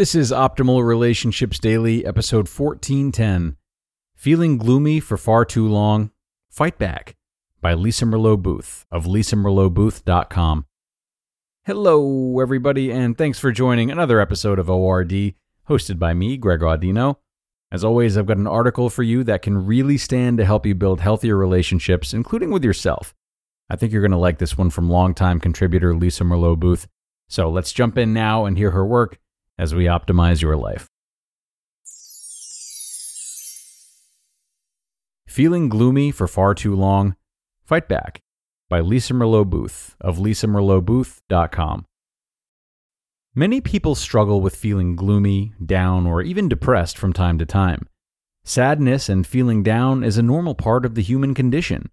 This is Optimal Relationships Daily, episode 1410 Feeling Gloomy for Far Too Long? Fight Back by Lisa Merlo-Booth of lisamerlobooth.com. Hello, everybody, and thanks for joining another episode of ORD, hosted by me, Greg Audino. As always, I've got an article for you that can really stand to help you build healthier relationships, including with yourself. I think you're going to like this one from longtime contributor Lisa Merlo-Booth. So let's jump in now and hear her work as we optimize your life. Feeling gloomy for far too long? Fight Back by Lisa Merlo-Booth of lisamerlobooth.com. Many people struggle with feeling gloomy, down, or even depressed from time to time. Sadness and feeling down is a normal part of the human condition.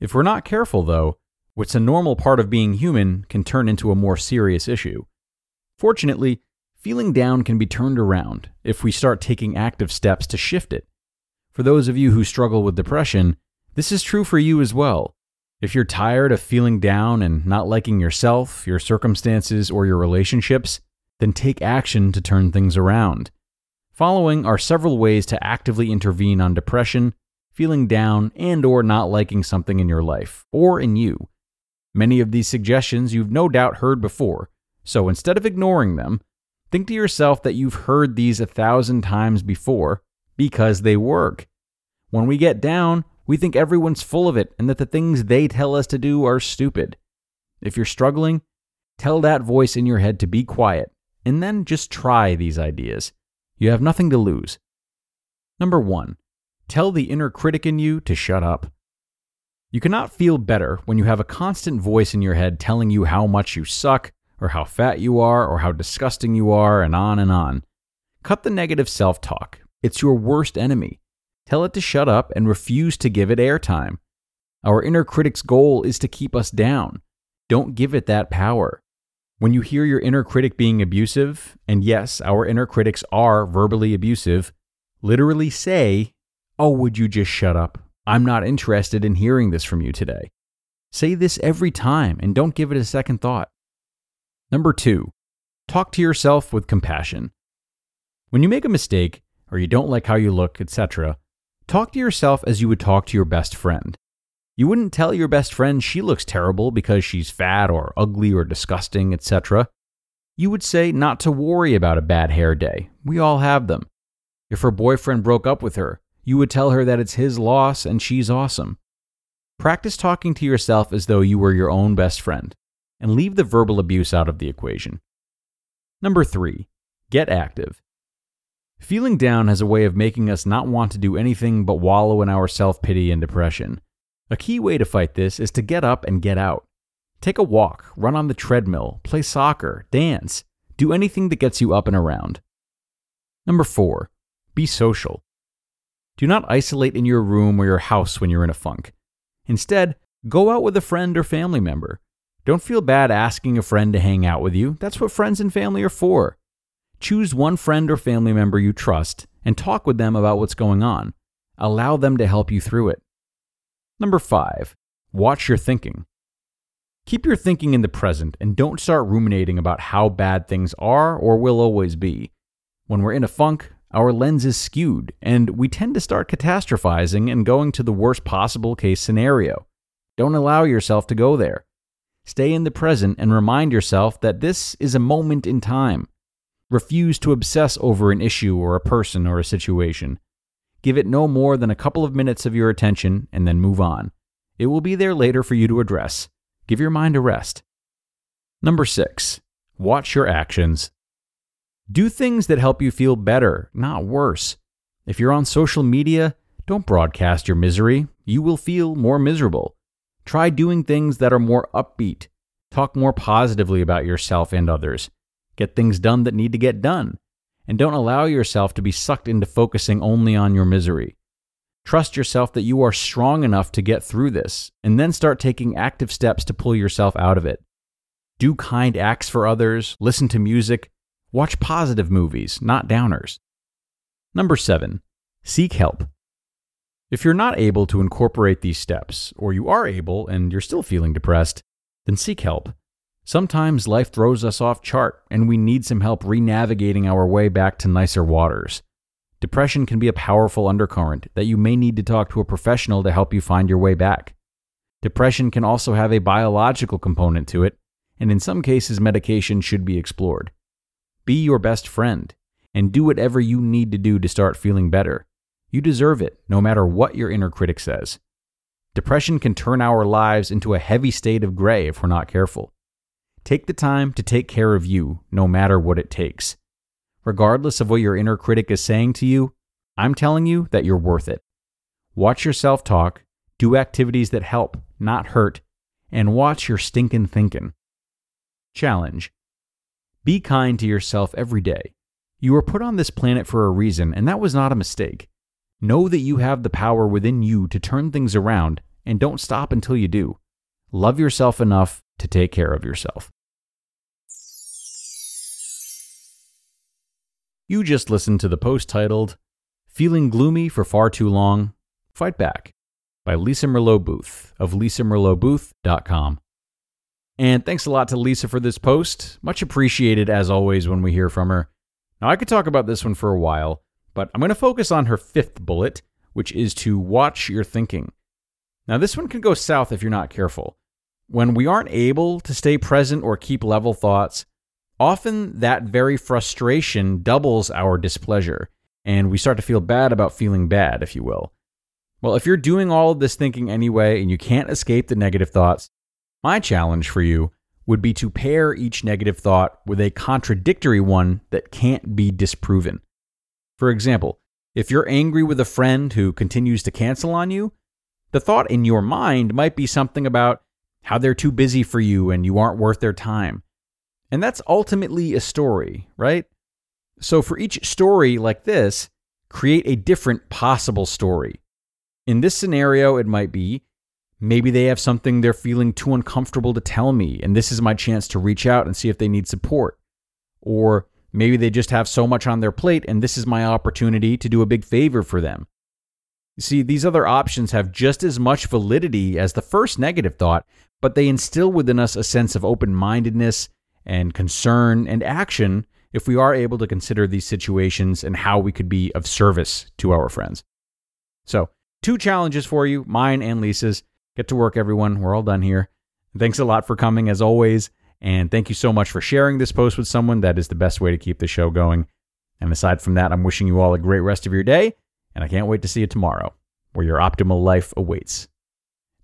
If we're not careful, though, what's a normal part of being human can turn into a more serious issue. Fortunately, Feeling down can be turned around if we start taking active steps to shift it. For those of you who struggle with depression, this is true for you as well. If you're tired of feeling down and not liking yourself, your circumstances, or your relationships, then take action to turn things around. Following are several ways to actively intervene on depression, feeling down, and or not liking something in your life or in you. Many of these suggestions you've no doubt heard before, so instead of ignoring them, Think to yourself that you've heard these a thousand times before because they work. When we get down, we think everyone's full of it and that the things they tell us to do are stupid. If you're struggling, tell that voice in your head to be quiet and then just try these ideas. You have nothing to lose. Number one, tell the inner critic in you to shut up. You cannot feel better when you have a constant voice in your head telling you how much you suck, or how fat you are, or how disgusting you are, and on and on. Cut the negative self talk. It's your worst enemy. Tell it to shut up and refuse to give it airtime. Our inner critic's goal is to keep us down. Don't give it that power. When you hear your inner critic being abusive, and yes, our inner critics are verbally abusive, literally say, Oh, would you just shut up? I'm not interested in hearing this from you today. Say this every time and don't give it a second thought. Number two, talk to yourself with compassion. When you make a mistake, or you don't like how you look, etc., talk to yourself as you would talk to your best friend. You wouldn't tell your best friend she looks terrible because she's fat or ugly or disgusting, etc. You would say not to worry about a bad hair day. We all have them. If her boyfriend broke up with her, you would tell her that it's his loss and she's awesome. Practice talking to yourself as though you were your own best friend and leave the verbal abuse out of the equation. Number three, get active. Feeling down has a way of making us not want to do anything but wallow in our self pity and depression. A key way to fight this is to get up and get out. Take a walk, run on the treadmill, play soccer, dance, do anything that gets you up and around. Number four, be social. Do not isolate in your room or your house when you're in a funk. Instead, go out with a friend or family member. Don't feel bad asking a friend to hang out with you. That's what friends and family are for. Choose one friend or family member you trust and talk with them about what's going on. Allow them to help you through it. Number five, watch your thinking. Keep your thinking in the present and don't start ruminating about how bad things are or will always be. When we're in a funk, our lens is skewed and we tend to start catastrophizing and going to the worst possible case scenario. Don't allow yourself to go there. Stay in the present and remind yourself that this is a moment in time. Refuse to obsess over an issue or a person or a situation. Give it no more than a couple of minutes of your attention and then move on. It will be there later for you to address. Give your mind a rest. Number six, watch your actions. Do things that help you feel better, not worse. If you're on social media, don't broadcast your misery. You will feel more miserable. Try doing things that are more upbeat. Talk more positively about yourself and others. Get things done that need to get done. And don't allow yourself to be sucked into focusing only on your misery. Trust yourself that you are strong enough to get through this, and then start taking active steps to pull yourself out of it. Do kind acts for others, listen to music, watch positive movies, not downers. Number seven, seek help. If you're not able to incorporate these steps, or you are able and you're still feeling depressed, then seek help. Sometimes life throws us off chart and we need some help re-navigating our way back to nicer waters. Depression can be a powerful undercurrent that you may need to talk to a professional to help you find your way back. Depression can also have a biological component to it, and in some cases, medication should be explored. Be your best friend and do whatever you need to do to start feeling better. You deserve it, no matter what your inner critic says. Depression can turn our lives into a heavy state of gray if we're not careful. Take the time to take care of you, no matter what it takes. Regardless of what your inner critic is saying to you, I'm telling you that you're worth it. Watch your self talk, do activities that help, not hurt, and watch your stinkin' thinkin'. Challenge Be kind to yourself every day. You were put on this planet for a reason, and that was not a mistake. Know that you have the power within you to turn things around, and don't stop until you do. Love yourself enough to take care of yourself. You just listened to the post titled, Feeling Gloomy for Far Too Long? Fight Back by Lisa Merlo-Booth of lisamerlobooth.com. And thanks a lot to Lisa for this post. Much appreciated as always when we hear from her. Now, I could talk about this one for a while, but I'm going to focus on her fifth bullet, which is to watch your thinking. Now, this one can go south if you're not careful. When we aren't able to stay present or keep level thoughts, often that very frustration doubles our displeasure, and we start to feel bad about feeling bad, if you will. Well, if you're doing all of this thinking anyway and you can't escape the negative thoughts, my challenge for you would be to pair each negative thought with a contradictory one that can't be disproven. For example, if you're angry with a friend who continues to cancel on you, the thought in your mind might be something about how they're too busy for you and you aren't worth their time. And that's ultimately a story, right? So for each story like this, create a different possible story. In this scenario, it might be maybe they have something they're feeling too uncomfortable to tell me, and this is my chance to reach out and see if they need support. Or Maybe they just have so much on their plate, and this is my opportunity to do a big favor for them. You see, these other options have just as much validity as the first negative thought, but they instill within us a sense of open mindedness and concern and action if we are able to consider these situations and how we could be of service to our friends. So, two challenges for you, mine and Lisa's. Get to work, everyone. We're all done here. Thanks a lot for coming, as always. And thank you so much for sharing this post with someone. That is the best way to keep the show going. And aside from that, I'm wishing you all a great rest of your day, and I can't wait to see you tomorrow, where your optimal life awaits.